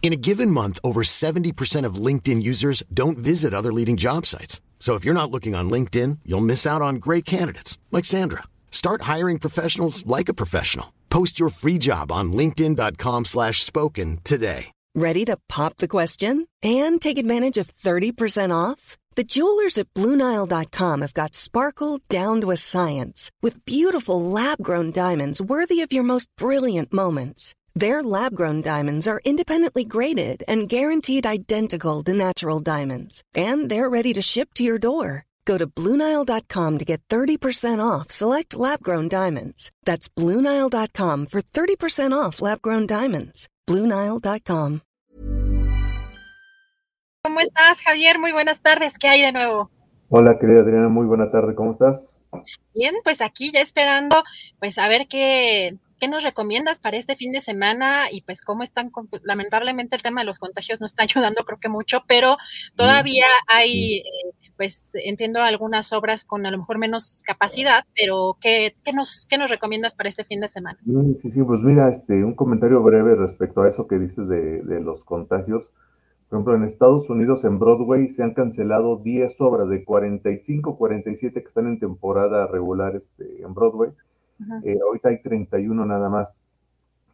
In a given month, over 70% of LinkedIn users don't visit other leading job sites. So if you're not looking on LinkedIn, you'll miss out on great candidates like Sandra. Start hiring professionals like a professional. Post your free job on linkedin.com/spoken today. Ready to pop the question and take advantage of 30% off? The jewelers at BlueNile.com have got sparkle down to a science with beautiful lab-grown diamonds worthy of your most brilliant moments. Their lab-grown diamonds are independently graded and guaranteed identical to natural diamonds, and they're ready to ship to your door. Go to BlueNile.com to get 30% off select lab-grown diamonds. That's BlueNile.com for 30% off lab-grown diamonds. BlueNile.com. ¿Cómo estás, Javier? Muy buenas tardes. ¿Qué hay de nuevo? Hola, querida Adriana, muy buena tarde. ¿Cómo estás? Bien, pues aquí ya esperando, pues a ver qué, qué nos recomiendas para este fin de semana y pues cómo están, con- lamentablemente el tema de los contagios no está ayudando creo que mucho, pero todavía hay, eh, pues entiendo algunas obras con a lo mejor menos capacidad, pero ¿qué, qué nos, qué nos recomiendas para este fin de semana? Sí, sí, sí, pues mira, este, un comentario breve respecto a eso que dices de, de los contagios. Por ejemplo, en Estados Unidos, en Broadway, se han cancelado 10 obras de 45, 47 que están en temporada regular este, en Broadway. Eh, ahorita hay 31 nada más.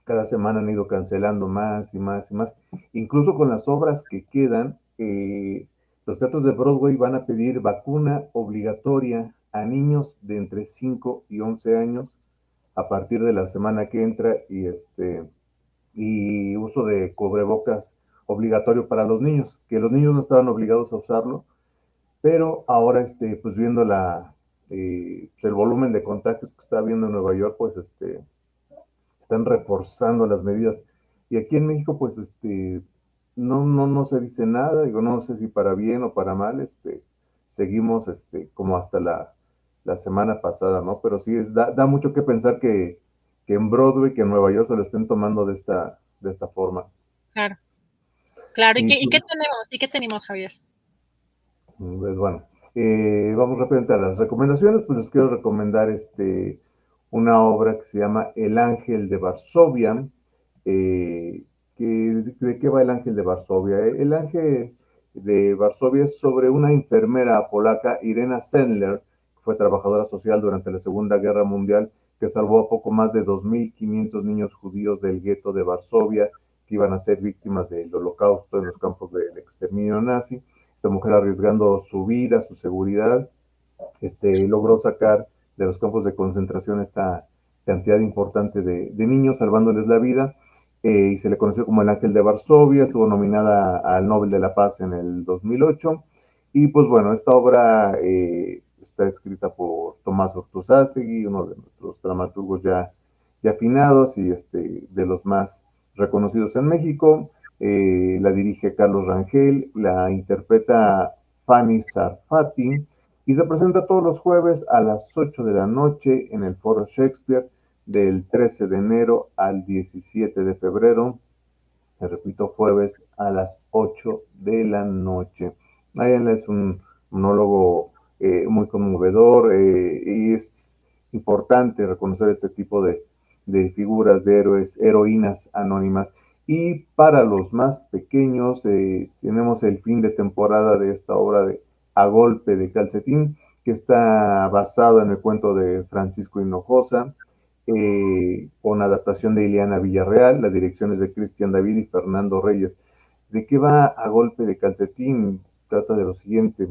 Cada semana han ido cancelando más y más y más. Incluso con las obras que quedan, eh, los teatros de Broadway van a pedir vacuna obligatoria a niños de entre 5 y 11 años a partir de la semana que entra y este y uso de cubrebocas obligatorio para los niños, que los niños no estaban obligados a usarlo, pero ahora este pues viendo la eh, el volumen de contagios que está habiendo en Nueva York, pues este están reforzando las medidas. Y aquí en México, pues este no, no, no se dice nada, digo, no sé si para bien o para mal, este, seguimos este, como hasta la, la semana pasada, ¿no? Pero sí es, da, da mucho que pensar que, que en Broadway, que en Nueva York se lo estén tomando de esta, de esta forma. Claro. Claro, ¿y Y qué, y qué tenemos? ¿Y qué tenemos, Javier? Pues bueno, eh, vamos rápidamente a las recomendaciones. Pues les quiero recomendar este, una obra que se llama El Ángel de Varsovia. eh, ¿De qué va El Ángel de Varsovia? El Ángel de Varsovia es sobre una enfermera polaca, Irena Sendler, que fue trabajadora social durante la Segunda Guerra Mundial, que salvó a poco más de 2.500 niños judíos del gueto de Varsovia, que iban a ser víctimas del holocausto en los campos del exterminio nazi esta mujer arriesgando su vida, su seguridad, este, logró sacar de los campos de concentración esta cantidad importante de, niños, salvándoles la vida, eh, y se le conoció como el Ángel de Varsovia, estuvo nominada al Nobel de la Paz en el 2008, y pues bueno, esta obra eh, está escrita por Tomás Ortuzástegui, uno de nuestros dramaturgos ya, ya afinados y este, de los más reconocidos en México, eh, la dirige Carlos Rangel, la interpreta Fanny Sarfati y se presenta todos los jueves a las 8 de la noche en el Foro Shakespeare del 13 de enero al 17 de febrero. Me repito, jueves a las 8 de la noche. Ahí es un monólogo eh, muy conmovedor eh, y es importante reconocer este tipo de, de figuras de héroes, heroínas anónimas. Y para los más pequeños, eh, tenemos el fin de temporada de esta obra de A Golpe de Calcetín, que está basado en el cuento de Francisco Hinojosa, eh, con adaptación de Ileana Villarreal, las direcciones de Cristian David y Fernando Reyes. ¿De qué va A Golpe de Calcetín? Trata de lo siguiente.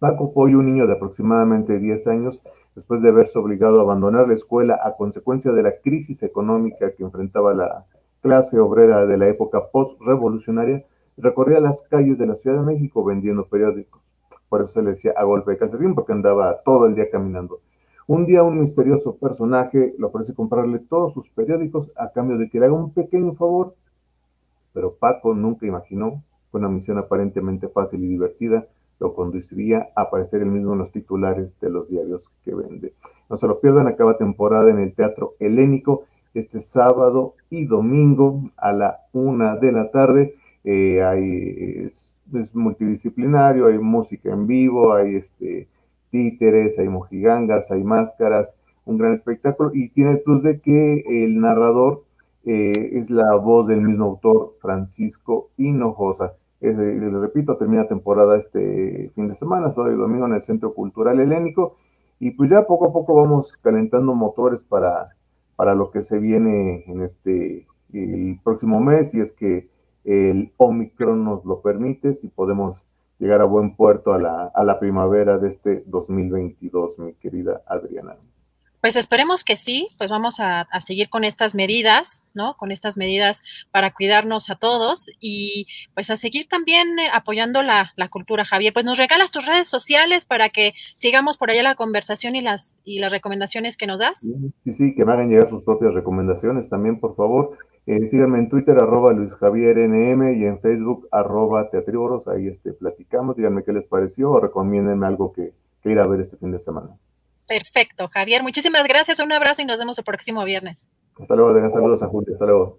Paco Pollo, un niño de aproximadamente 10 años, después de haberse obligado a abandonar la escuela a consecuencia de la crisis económica que enfrentaba la, clase obrera de la época post-revolucionaria, recorría las calles de la Ciudad de México vendiendo periódicos. Por eso se le decía a golpe de calcetín, porque andaba todo el día caminando. Un día un misterioso personaje le ofrece comprarle todos sus periódicos a cambio de que le haga un pequeño favor. Pero Paco nunca imaginó, fue una misión aparentemente fácil y divertida, lo conduciría a aparecer el mismo en los titulares de los diarios que vende. No se lo pierdan, acaba temporada en el Teatro Helénico este sábado y domingo a la una de la tarde. Eh, hay, es, multidisciplinario, hay música en vivo, hay este, títeres, hay mojigangas, hay máscaras, un gran espectáculo y tiene el plus de que el narrador eh, es la voz del mismo autor, Francisco Hinojosa. les repito, termina temporada este fin de semana, sábado y domingo en el Centro Cultural Helénico y pues ya poco a poco vamos calentando motores para para lo que se viene en este el próximo mes, si es que el Omicron nos lo permite, si podemos llegar a buen puerto a la, a la primavera de este 2022, mi querida Adriana. Pues esperemos que sí, pues vamos a, seguir con estas medidas, ¿no? Con estas medidas para cuidarnos a todos y pues a seguir también eh, apoyando la, cultura, Javier. Pues nos regalas tus redes sociales para que sigamos por allá la conversación y las, y las recomendaciones que nos das. Sí, sí, que me hagan llegar sus propias recomendaciones también, por favor. Eh, síganme en Twitter, arroba Luis Javier NM y en Facebook, arroba Teatriboros. Ahí este, platicamos, díganme qué les pareció o recomiéndenme algo que, que ir a ver este fin de semana. Perfecto, Javier. Muchísimas gracias. Un abrazo y nos vemos el próximo viernes. Hasta luego, Adriana. Saludos a Julia. Hasta luego.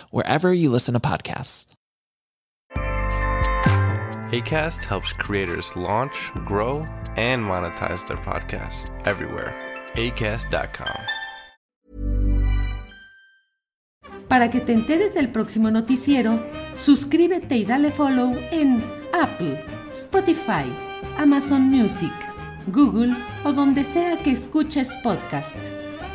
wherever you listen to podcasts. ACAST helps creators launch, grow, and monetize their podcasts everywhere. ACAST.com. Para que te enteres del próximo noticiero, suscríbete y dale follow en Apple, Spotify, Amazon Music, Google o donde sea que escuches podcast